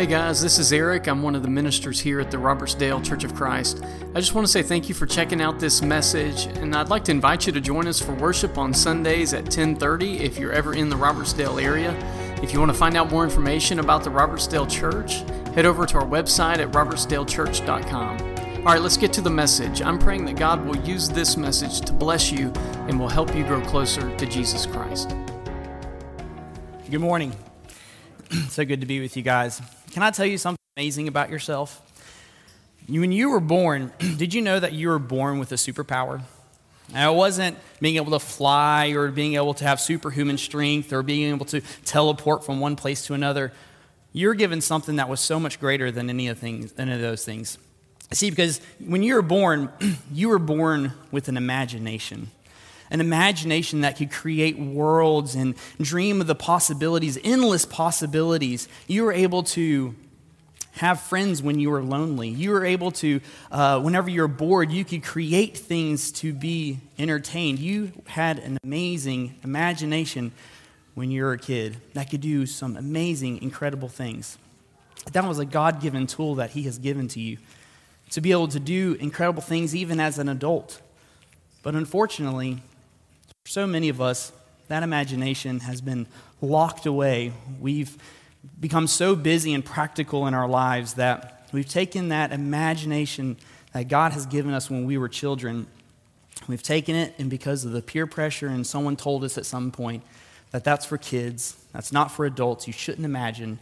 Hey guys, this is Eric. I'm one of the ministers here at the Robertsdale Church of Christ. I just want to say thank you for checking out this message, and I'd like to invite you to join us for worship on Sundays at 10:30 if you're ever in the Robertsdale area. If you want to find out more information about the Robertsdale Church, head over to our website at robertsdalechurch.com. All right, let's get to the message. I'm praying that God will use this message to bless you and will help you grow closer to Jesus Christ. Good morning. so good to be with you guys. Can I tell you something amazing about yourself? When you were born, did you know that you were born with a superpower? Now, it wasn't being able to fly or being able to have superhuman strength or being able to teleport from one place to another. You're given something that was so much greater than any of, things, any of those things. See, because when you were born, you were born with an imagination an imagination that could create worlds and dream of the possibilities, endless possibilities. You were able to have friends when you were lonely. You were able to, uh, whenever you're bored, you could create things to be entertained. You had an amazing imagination when you were a kid that could do some amazing, incredible things. That was a God given tool that He has given to you to be able to do incredible things even as an adult. But unfortunately, for so many of us, that imagination has been locked away. We've become so busy and practical in our lives that we've taken that imagination that God has given us when we were children. We've taken it, and because of the peer pressure, and someone told us at some point that that's for kids, that's not for adults, you shouldn't imagine,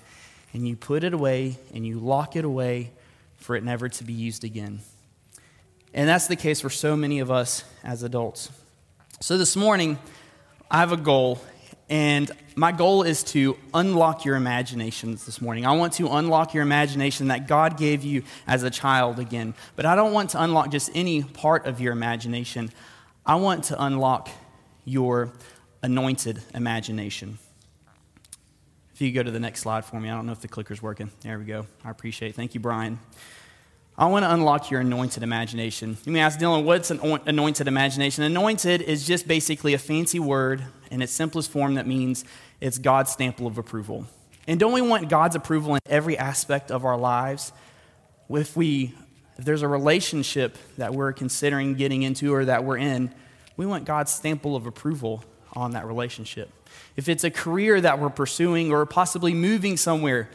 and you put it away and you lock it away for it never to be used again. And that's the case for so many of us as adults. So this morning, I have a goal, and my goal is to unlock your imaginations this morning. I want to unlock your imagination that God gave you as a child again. But I don't want to unlock just any part of your imagination. I want to unlock your anointed imagination. If you go to the next slide for me, I don't know if the clicker's working. There we go. I appreciate it. Thank you, Brian. I want to unlock your anointed imagination. You may ask Dillon, what's an anointed imagination? Anointed is just basically a fancy word in its simplest form that means it's God's stamp of approval. And don't we want God's approval in every aspect of our lives? If we if there's a relationship that we're considering getting into or that we're in, we want God's stamp of approval on that relationship. If it's a career that we're pursuing or possibly moving somewhere,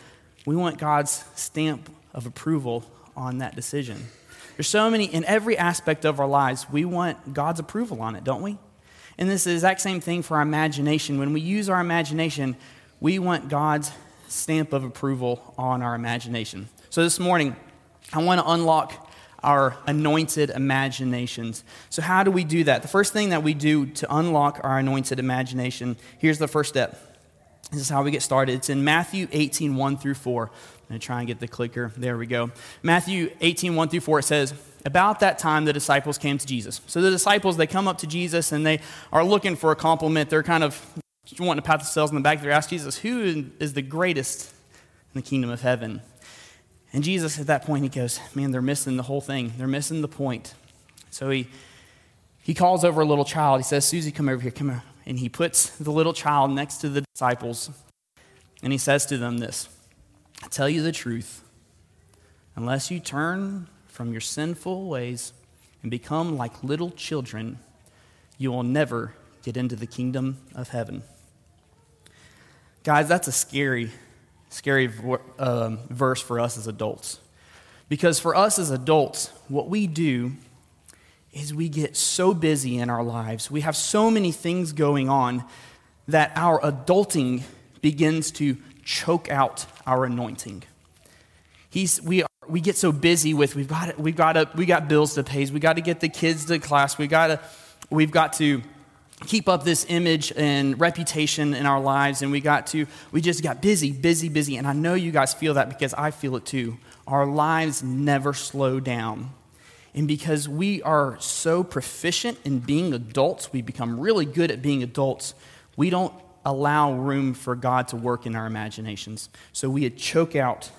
we want God's stamp of approval on that decision. There's so many, in every aspect of our lives, we want God's approval on it, don't we? And this is the exact same thing for our imagination. When we use our imagination, we want God's stamp of approval on our imagination. So this morning, I want to unlock our anointed imaginations. So, how do we do that? The first thing that we do to unlock our anointed imagination, here's the first step. This is how we get started. It's in Matthew 18, 1 through 4. To try and get the clicker. There we go. Matthew 18, 1 through 4, it says, About that time, the disciples came to Jesus. So the disciples, they come up to Jesus and they are looking for a compliment. They're kind of wanting to pat themselves on the back. They're asking Jesus, Who is the greatest in the kingdom of heaven? And Jesus, at that point, he goes, Man, they're missing the whole thing. They're missing the point. So he, he calls over a little child. He says, Susie, come over here, come here. And he puts the little child next to the disciples. And he says to them this I tell you the truth. Unless you turn from your sinful ways and become like little children, you will never get into the kingdom of heaven. Guys, that's a scary, scary um, verse for us as adults. Because for us as adults, what we do is we get so busy in our lives, we have so many things going on that our adulting begins to choke out our anointing. He's, we, are, we get so busy with we've got, we've, got we got bills to pay, we got to get the kids to class, we got to, we've got to keep up this image and reputation in our lives, and we got to, we just got busy, busy, busy. And I know you guys feel that because I feel it too. Our lives never slow down. And because we are so proficient in being adults, we become really good at being adults, we don't allow room for God to work in our imaginations. So we choke out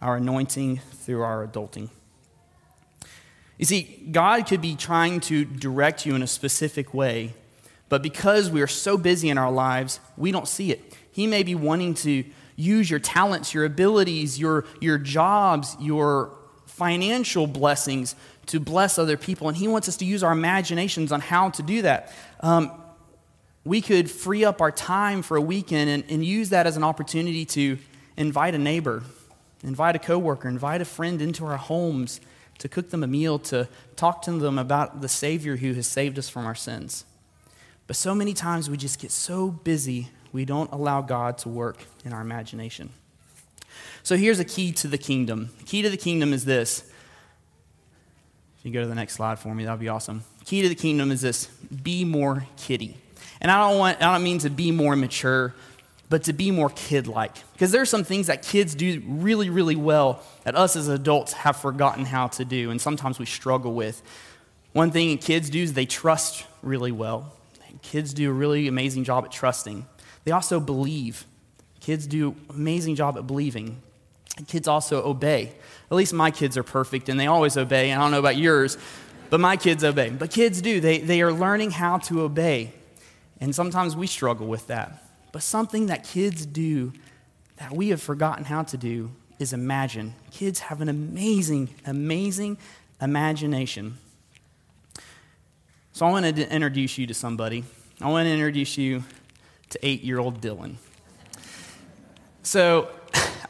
our anointing through our adulting. You see, God could be trying to direct you in a specific way, but because we are so busy in our lives, we don't see it. He may be wanting to use your talents, your abilities, your, your jobs, your financial blessings to bless other people. And He wants us to use our imaginations on how to do that. Um, we could free up our time for a weekend and, and use that as an opportunity to invite a neighbor, invite a coworker, invite a friend into our homes to cook them a meal, to talk to them about the Savior who has saved us from our sins. But so many times we just get so busy, we don't allow God to work in our imagination. So here's a key to the kingdom. The key to the kingdom is this. If you go to the next slide for me, that would be awesome. Key to the kingdom is this be more kiddie. And I don't want I don't mean to be more mature, but to be more kid like. Because there are some things that kids do really, really well that us as adults have forgotten how to do, and sometimes we struggle with. One thing kids do is they trust really well. Kids do a really amazing job at trusting. They also believe. Kids do an amazing job at believing. Kids also obey. At least my kids are perfect and they always obey. I don't know about yours, but my kids obey. But kids do. They, they are learning how to obey. And sometimes we struggle with that. But something that kids do that we have forgotten how to do is imagine. Kids have an amazing, amazing imagination. So I want to introduce you to somebody. I want to introduce you to eight year old Dillon. So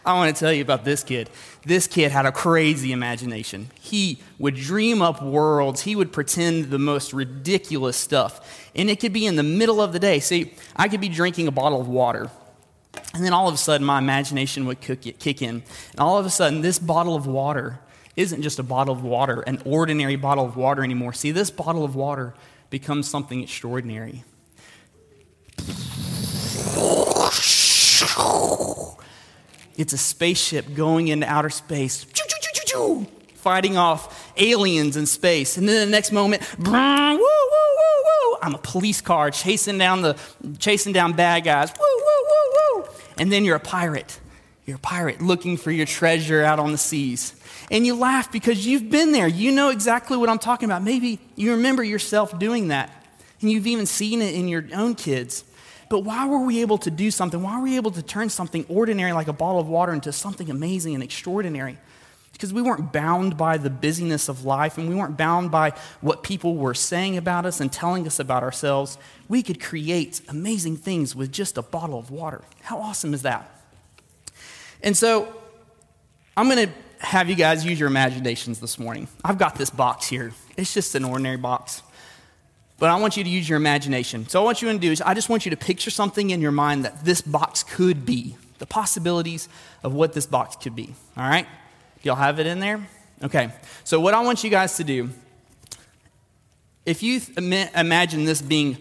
I want to tell you about this kid. This kid had a crazy imagination. He would dream up worlds, he would pretend the most ridiculous stuff. And it could be in the middle of the day. See, I could be drinking a bottle of water. And then all of a sudden, my imagination would kick in. And all of a sudden, this bottle of water isn't just a bottle of water, an ordinary bottle of water anymore. See, this bottle of water becomes something extraordinary. It's a spaceship going into outer space, fighting off aliens in space. And then the next moment, woo, woo, woo, woo, I'm a police car chasing down the chasing down bad guys. Woo, woo, woo, woo. And then you're a pirate. You're a pirate looking for your treasure out on the seas. And you laugh because you've been there. You know exactly what I'm talking about. Maybe you remember yourself doing that. And you've even seen it in your own kids. But why were we able to do something? Why were we able to turn something ordinary like a bottle of water into something amazing and extraordinary? Because we weren't bound by the busyness of life and we weren't bound by what people were saying about us and telling us about ourselves. We could create amazing things with just a bottle of water. How awesome is that? And so I'm going to have you guys use your imaginations this morning. I've got this box here, it's just an ordinary box. But I want you to use your imagination. So, you want you to do is, I just want you to picture something in your mind that this box could be, the possibilities of what this box could be. All right? Do y'all have it in there? Okay. So, what I want you guys to do, if you imagine this being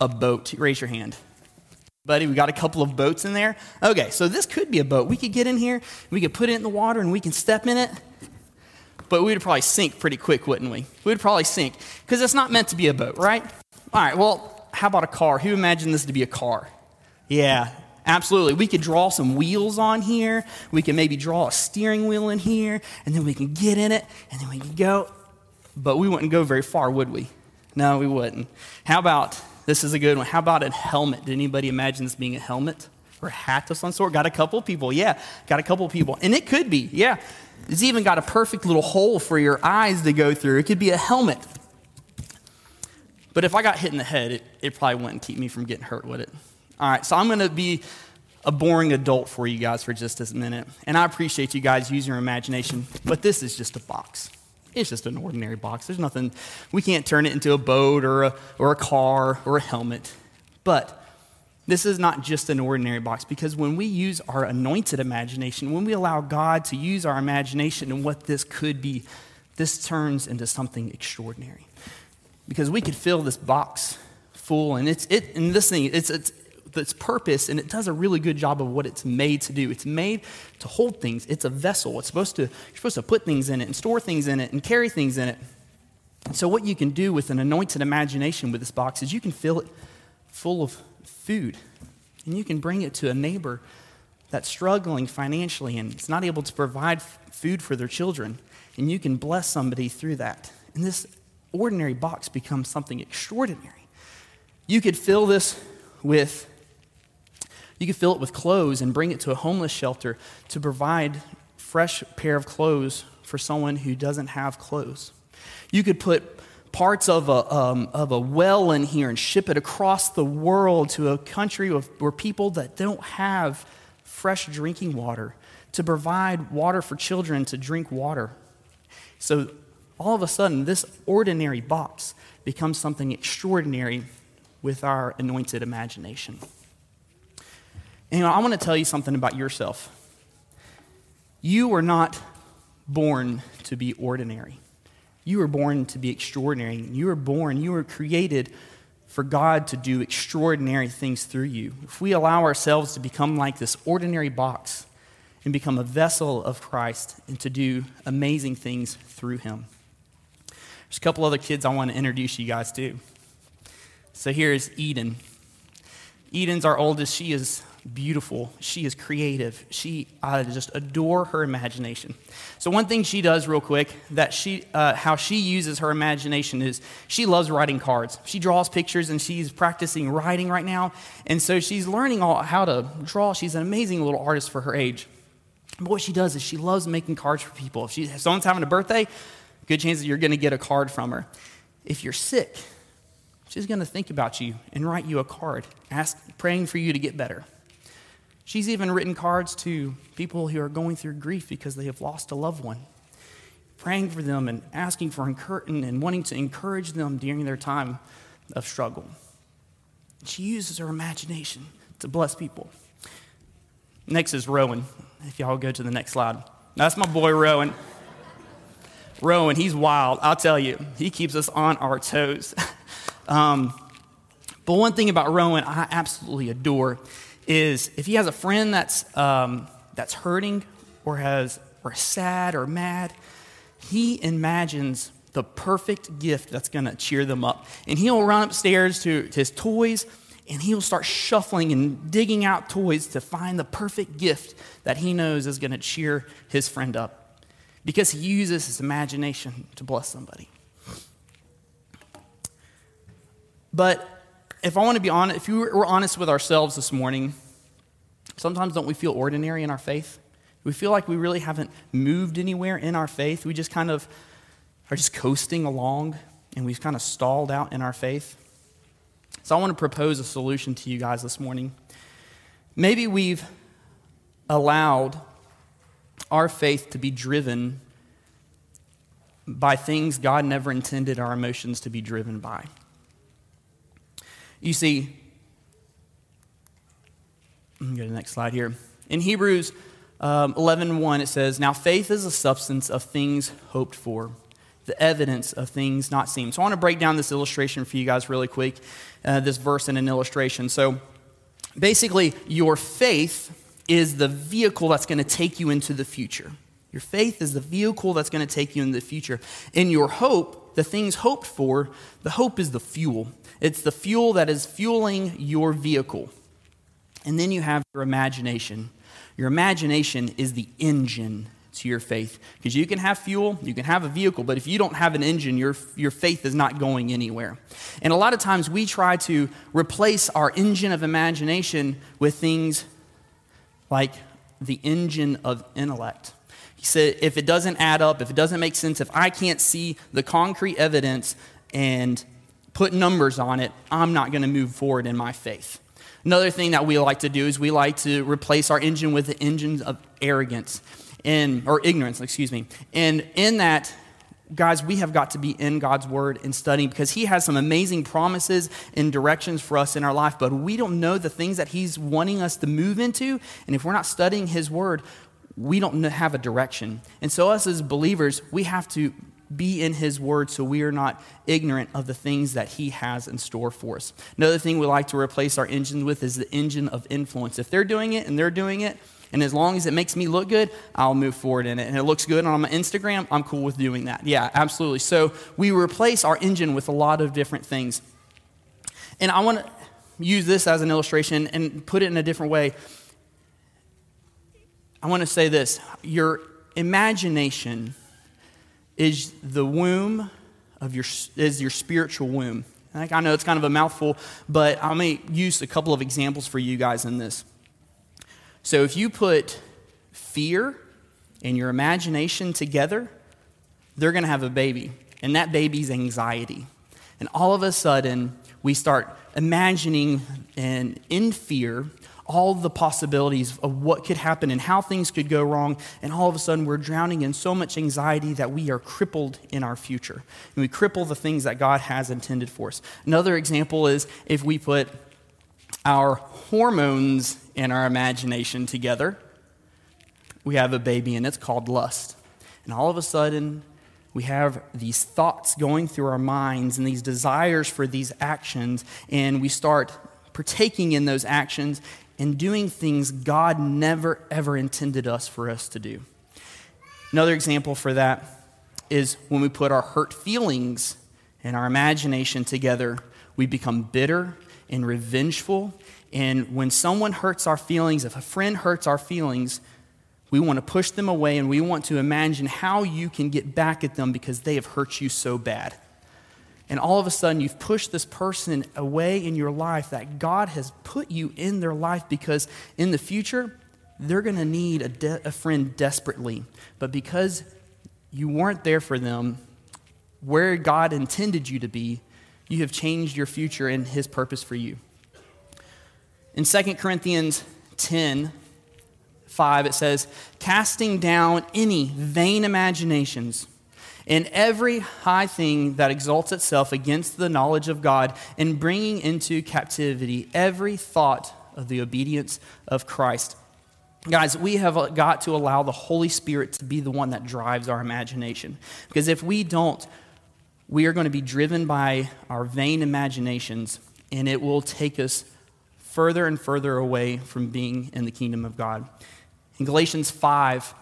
a boat, raise your hand. Buddy, we got a couple of boats in there. Okay, so this could be a boat. We could get in here, we could put it in the water, and we can step in it but we would probably sink pretty quick, wouldn't we? We would probably sink because it's not meant to be a boat, right? All right, well, how about a car? Who imagined this to be a car? Yeah, absolutely. We could draw some wheels on here. We can maybe draw a steering wheel in here, and then we can get in it, and then we can go. But we wouldn't go very far, would we? No, we wouldn't. How about this is a good one. How about a helmet? Did anybody imagine this being a helmet? Or a hat of some sort? Got a couple people, yeah. Got a couple people. And it could be, yeah. It's even got a perfect little hole for your eyes to go through. It could be a helmet. But if I got hit in the head, it, it probably wouldn't keep me from getting hurt, would it? All right, so I'm going to be a boring adult for you guys for just a minute. And I appreciate you guys using your imagination, but this is just a box. It's just an ordinary box. There's nothing, we can't turn it into a boat or a, or a car or a helmet. But this is not just an ordinary box because when we use our anointed imagination, when we allow God to use our imagination and what this could be, this turns into something extraordinary. Because we could fill this box full, and it's it and this thing, it's it's its purpose, and it does a really good job of what it's made to do. It's made to hold things. It's a vessel. It's supposed to you're supposed to put things in it and store things in it and carry things in it. So what you can do with an anointed imagination with this box is you can fill it full of food. And you can bring it to a neighbor that's struggling financially and is not able to provide food for their children. And you can bless somebody through that. And this ordinary box becomes something extraordinary. You could fill this with You could fill it with clothes and bring it to a homeless shelter to provide fresh pair of clothes for someone who doesn't have clothes. You could put parts of a, um, of a well in here and ship it across the world to a country where people that don't have fresh drinking water to provide water for children to drink water. So all of a sudden, this ordinary box becomes something extraordinary with our anointed imagination. And you know, I want to tell you something about yourself. You were not born to be ordinary. You were born to be extraordinary. You were born, you were created for God to do extraordinary things through you. If we allow ourselves to become like this ordinary box and become a vessel of Christ and to do amazing things through Him. There's a couple other kids I want to introduce you guys to. So here's Eden. Eden's our oldest. She is beautiful. She is creative. She, I just adore her imagination. So one thing she does real quick that she, uh, how she uses her imagination is she loves writing cards. She draws pictures and she's practicing writing right now. And so she's learning all, how to draw. She's an amazing little artist for her age. But what she does is she loves making cards for people. If, she, if someone's having a birthday, good chance that you're going to get a card from her. If you're sick, she's going to think about you and write you a card, ask, praying for you to get better. She's even written cards to people who are going through grief because they have lost a loved one, praying for them and asking for encouragement and wanting to encourage them during their time of struggle. She uses her imagination to bless people. Next is Rowan. If y'all go to the next slide. That's my boy Rowan. Rowan, he's wild. I'll tell you, he keeps us on our toes. um, but one thing about Rowan I absolutely adore is if he has a friend that's, um, that's hurting or, has, or sad or mad, he imagines the perfect gift that's going to cheer them up. And he'll run upstairs to, to his toys and he'll start shuffling and digging out toys to find the perfect gift that he knows is going to cheer his friend up because he uses his imagination to bless somebody. But if I want to be honest, if you were honest with ourselves this morning, sometimes don't we feel ordinary in our faith? We feel like we really haven't moved anywhere in our faith. We just kind of are just coasting along and we've kind of stalled out in our faith. So I want to propose a solution to you guys this morning. Maybe we've allowed our faith to be driven by things God never intended our emotions to be driven by. You see, go to the next slide here. In Hebrews um, 11 1, it says, Now faith is a substance of things hoped for, the evidence of things not seen. So I want to break down this illustration for you guys really quick, uh, this verse in an illustration. So basically, your faith is the vehicle that's going to take you into the future. Your faith is the vehicle that's going to take you into the future. In your hope, the things hoped for, the hope is the fuel. It's the fuel that is fueling your vehicle. And then you have your imagination. Your imagination is the engine to your faith. Because you can have fuel, you can have a vehicle, but if you don't have an engine, your, your faith is not going anywhere. And a lot of times we try to replace our engine of imagination with things like the engine of intellect. He said, if it doesn't add up, if it doesn't make sense, if I can't see the concrete evidence and put numbers on it, I'm not going to move forward in my faith. Another thing that we like to do is we like to replace our engine with the engines of arrogance and or ignorance, excuse me. And in that, guys, we have got to be in God's word and studying because He has some amazing promises and directions for us in our life, but we don't know the things that He's wanting us to move into. And if we're not studying His word, we don't have a direction. And so, us as believers, we have to be in His Word so we are not ignorant of the things that He has in store for us. Another thing we like to replace our engine with is the engine of influence. If they're doing it and they're doing it, and as long as it makes me look good, I'll move forward in it. And it looks good on my Instagram, I'm cool with doing that. Yeah, absolutely. So we replace our engine with a lot of different things. And I want to use this as an illustration and put it in a different way. I want to say this your imagination is the womb of your is your spiritual womb. I know it's kind of a mouthful, but going to use a couple of examples for you guys in this. So if you put fear and your imagination together, they're going to have a baby. And that baby's anxiety. And all of a sudden, we start imagining and in fear all the possibilities of what could happen and how things could go wrong. And all of a sudden, we're drowning in so much anxiety that we are crippled in our future. And we cripple the things that God has intended for us. Another example is if we put our hormones and our imagination together, we have a baby, and it's called lust. And all of a sudden, we have these thoughts going through our minds and these desires for these actions, and we start partaking in those actions and doing things God never, ever intended us for us to do. Another example for that is when we put our hurt feelings and our imagination together, we become bitter and revengeful. And when someone hurts our feelings, if a friend hurts our feelings, we want to push them away and we want to imagine how you can get back at them because they have hurt you so bad. And all of a sudden, you've pushed this person away in your life that God has put you in their life because in the future, they're going to need a, de- a friend desperately. But because you weren't there for them where God intended you to be, you have changed your future and His purpose for you. In 2 Corinthians 10, 5, it says, casting down any vain imaginations and every high thing that exalts itself against the knowledge of God, and bringing into captivity every thought of the obedience of Christ. Guys, we have got to allow the Holy Spirit to be the one that drives our imagination. Because if we don't, we are going to be driven by our vain imaginations, and it will take us further and further away from being in the kingdom of God. In Galatians 5,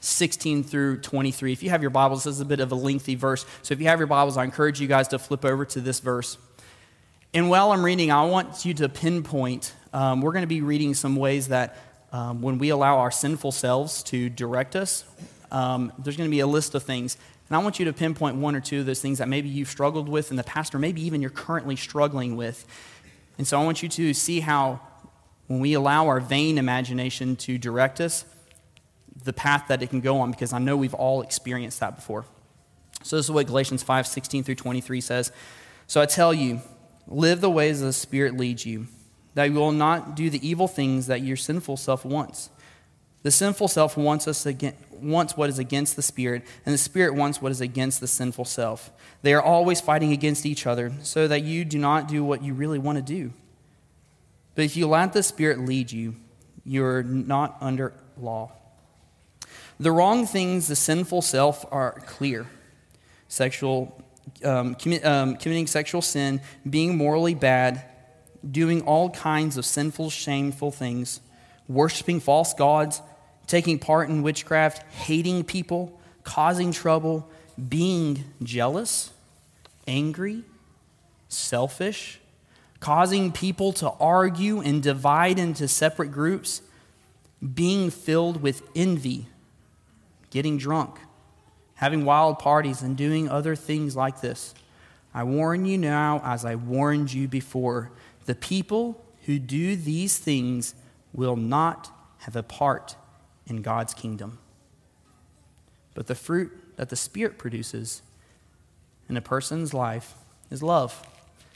16 through 23. If you have your Bibles, this is a bit of a lengthy verse. So if you have your Bibles, I encourage you guys to flip over to this verse. And while I'm reading, I want you to pinpoint, um, we're going to be reading some ways that um, when we allow our sinful selves to direct us, um, there's going to be a list of things. And I want you to pinpoint one or two of those things that maybe you've struggled with in the past, or maybe even you're currently struggling with. And so I want you to see how when we allow our vain imagination to direct us, the path that it can go on, because I know we've all experienced that before. So this is what Galatians 5 16 through 23 says. So I tell you, live the ways the Spirit leads you, that you will not do the evil things that your sinful self wants. The sinful self wants, us against, wants what is against the Spirit, and the Spirit wants what is against the sinful self. They are always fighting against each other, so that you do not do what you really want to do. But if you let the Spirit lead you, you are not under law. The wrong things, the sinful self, are clear. Sexual, um, commi- um, committing sexual sin, being morally bad, doing all kinds of sinful, shameful things, worshiping false gods, taking part in witchcraft, hating people, causing trouble, being jealous, angry, selfish, causing people to argue and divide into separate groups, being filled with envy getting drunk, having wild parties, and doing other things like this. I warn you now, as I warned you before, the people who do these things will not have a part in God's kingdom. But the fruit that the Spirit produces in a person's life is love,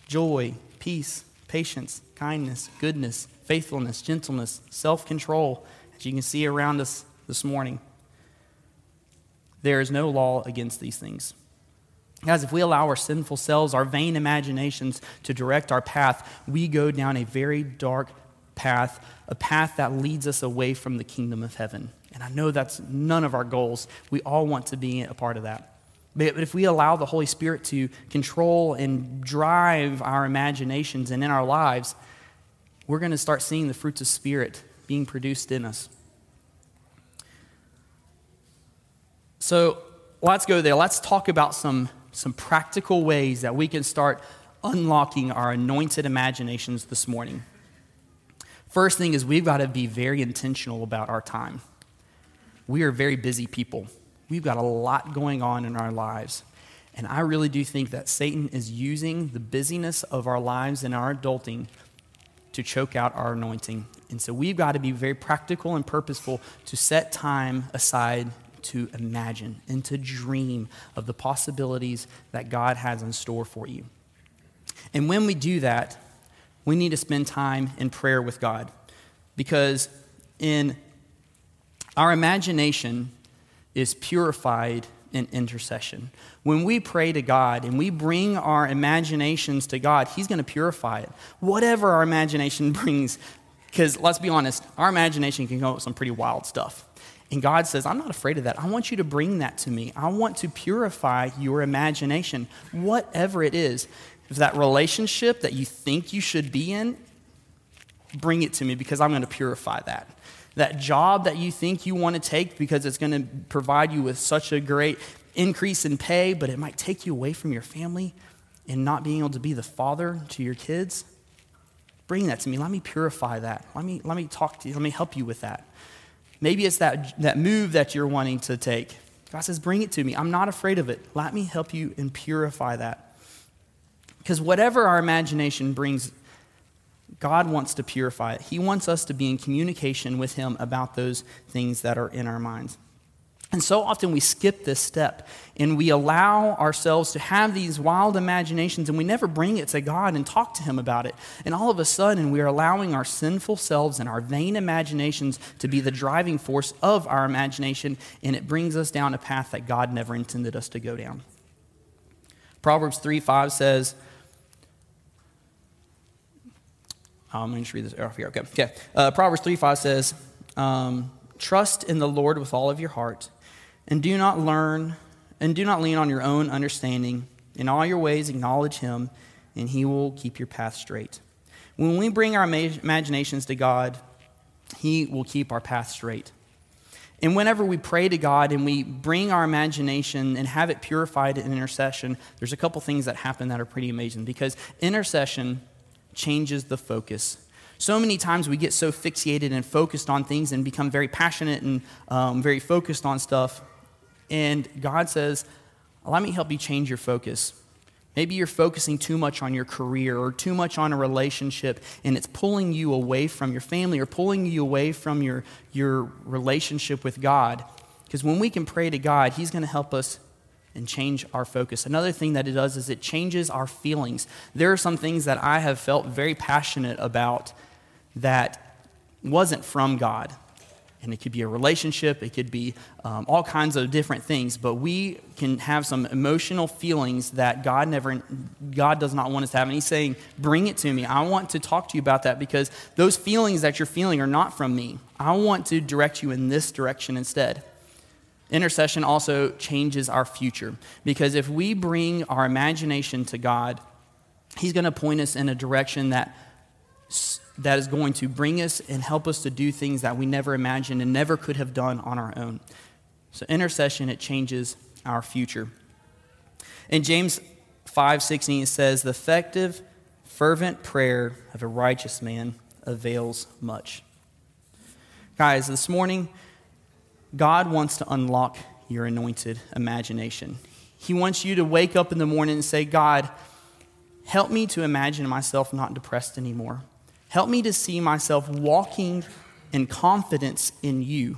joy, peace, patience, kindness, goodness, faithfulness, gentleness, self control, as you can see around us this morning. There is no law against these things. Guys, if we allow our sinful selves, our vain imaginations to direct our path, we go down a very dark path, a path that leads us away from the kingdom of heaven. And I know that's none of our goals. We all want to be a part of that. But if we allow the Holy Spirit to control and drive our imaginations and in our lives, we're going to start seeing the fruits of Spirit being produced in us. So let's go there. Let's talk about some, some practical ways that we can start unlocking our anointed imaginations this morning. First thing is we've got to be very intentional about our time. We are very busy people. We've got a lot going on in our lives. And I really do think that Satan is using the busyness of our lives and our adulting to choke out our anointing. And so we've got to be very practical and purposeful to set time aside to imagine and to dream of the possibilities that God has in store for you. And when we do that, we need to spend time in prayer with God because in our imagination is purified in intercession. When we pray to God and we bring our imaginations to God, He's going to purify it. Whatever our imagination brings, because let's be honest, our imagination can come up with some pretty wild stuff. And God says, I'm not afraid of that. I want you to bring that to me. I want to purify your imagination, whatever it is. If that relationship that you think you should be in, bring it to me because I'm going to purify that. That job that you think you want to take because it's going to provide you with such a great increase in pay, but it might take you away from your family and not being able to be the father to your kids, bring that to me. Let me purify that. Let me, let me talk to you. Let me help you with that. Maybe it's that, that move that you're wanting to take. God says, Bring it to me. I'm not afraid of it. Let me help you and purify that. Because whatever our imagination brings, God wants to purify it. He wants us to be in communication with Him about those things that are in our minds. And so often we skip this step and we allow ourselves to have these wild imaginations and we never bring it to God and talk to Him about it. And all of a sudden, we are allowing our sinful selves and our vain imaginations to be the driving force of our imagination, and it brings us down a path that God never intended us to go down. Proverbs 3 5 says, I'm going to read this off here. Okay. okay. Uh, Proverbs 3 5 says, um, Trust in the Lord with all of your heart and do not learn, and do not lean on your own understanding. In all your ways, acknowledge him, and he will keep your path straight. When we bring our imaginations to God, he will keep our path straight. And whenever we pray to God and we bring our imagination and have it purified in intercession, there's a couple things that happen that are pretty amazing because intercession changes the focus so many times we get so fixated and focused on things and become very passionate and um, very focused on stuff and God says, let me help you change your focus. Maybe you're focusing too much on your career or too much on a relationship, and it's pulling you away from your family or pulling you away from your, your relationship with God. Because when we can pray to God, He's going to help us and change our focus. Another thing that it does is it changes our feelings. There are some things that I have felt very passionate about that wasn't from God. And it could be a relationship, it could be um, all kinds of different things, but we can have some emotional feelings that God never, God does not want us to have. And He's saying, Bring it to me. I want to talk to you about that because those feelings that you're feeling are not from me. I want to direct you in this direction instead. Intercession also changes our future because if we bring our imagination to God, He's going to point us in a direction that that is going to bring us and help us to do things that we never imagined and never could have done on our own. So intercession it changes our future. In James 5:16 it says the effective fervent prayer of a righteous man avails much. Guys, this morning God wants to unlock your anointed imagination. He wants you to wake up in the morning and say, God, help me to imagine myself not depressed anymore. Help me to see myself walking in confidence in you.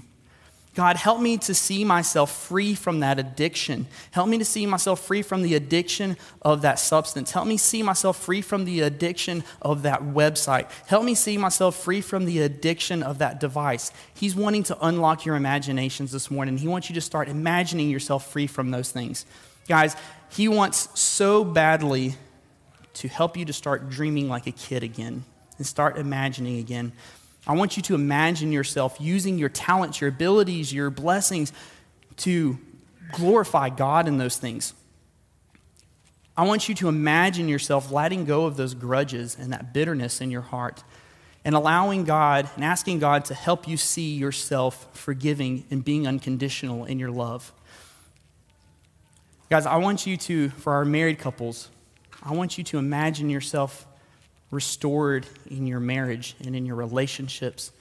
God, help me to see myself free from that addiction. Help me to see myself free from the addiction of that substance. Help me see myself free from the addiction of that website. Help me see myself free from the addiction of that device. He's wanting to unlock your imaginations this morning. He wants you to start imagining yourself free from those things. Guys, He wants so badly to help you to start dreaming like a kid again and start imagining again. I want you to imagine yourself using your talents, your abilities, your blessings to glorify God in those things. I want you to imagine yourself letting go of those grudges and that bitterness in your heart and allowing God and asking God to help you see yourself forgiving and being unconditional in your love. Guys, I want you to, for our married couples, I want you to imagine yourself restored in your marriage and in your relationships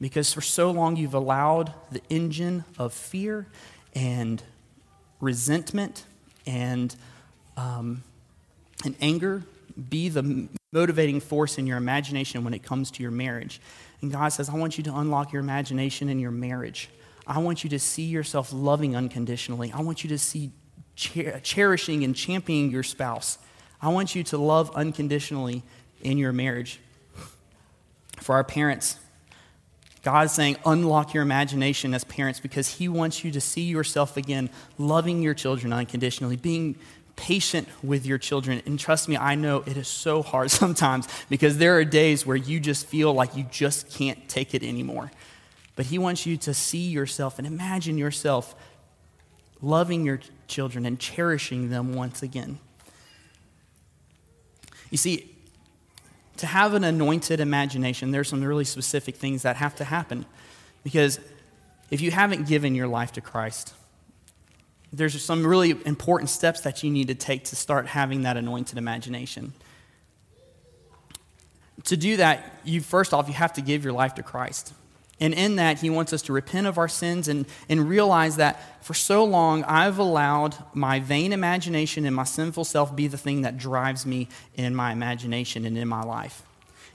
because for so long you've allowed the engine of fear and resentment and, um, and anger be the motivating force in your imagination when it comes to your marriage. And God says, I want you to unlock your imagination in your marriage. I want you to see yourself loving unconditionally. I want you to see cher- cherishing and championing your spouse. I want you to love unconditionally in your marriage. For our parents, God's saying, unlock your imagination as parents because He wants you to see yourself again, loving your children unconditionally, being patient with your children. And trust me, I know it is so hard sometimes because there are days where you just feel like you just can't take it anymore. But He wants you to see yourself and imagine yourself loving your children and cherishing them once again. You see, to have an anointed imagination, there's some really specific things that have to happen. Because if you haven't given your life to Christ, there's some really important steps that you need to take to start having that anointed imagination. To do that, you first off, you have to give your life to Christ. And in that, he wants us to repent of our sins and, and realize that for so long, I've allowed my vain imagination and my sinful self be the thing that drives me in my imagination and in my life.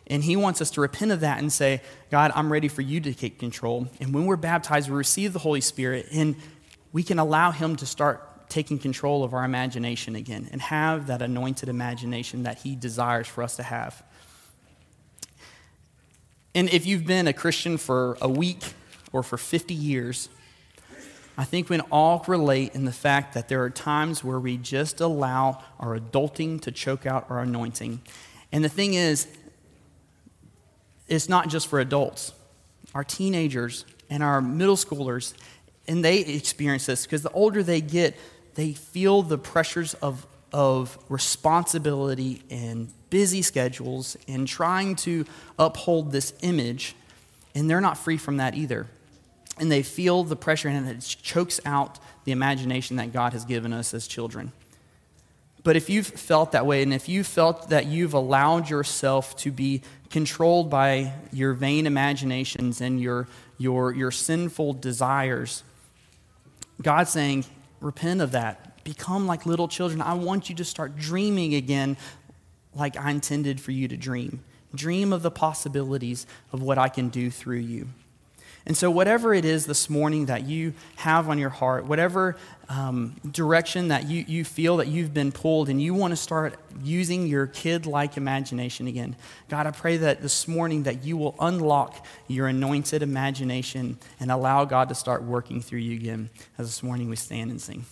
And he wants us to repent of that and say, God, I'm ready for you to take control. And when we're baptized, we receive the Holy Spirit, and we can allow him to start taking control of our imagination again and have that anointed imagination that he desires for us to have. And if you've been a Christian for a week or for 50 years, I think we can all relate in the fact that there are times where we just allow our adulting to choke out our anointing. And the thing is, it's not just for adults. Our teenagers and our middle schoolers, and they experience this because the older they get, they feel the pressures of, of responsibility and busy schedules and trying to uphold this image, and they're not free from that either. And they feel the pressure, and it chokes out the imagination that God has given us as children. But if you've felt that way, and if you felt that you've allowed yourself to be controlled by your vain imaginations and your, your, your sinful desires, God's saying, repent of that. Become like little children. I want you to start dreaming again like I intended for you to dream. Dream of the possibilities of what I can do through you. And so, whatever it is this morning that you have on your heart, whatever um, direction that you, you feel that you've been pulled and you want to start using your kid like imagination again, God, I pray that this morning that you will unlock your anointed imagination and allow God to start working through you again as this morning we stand and sing.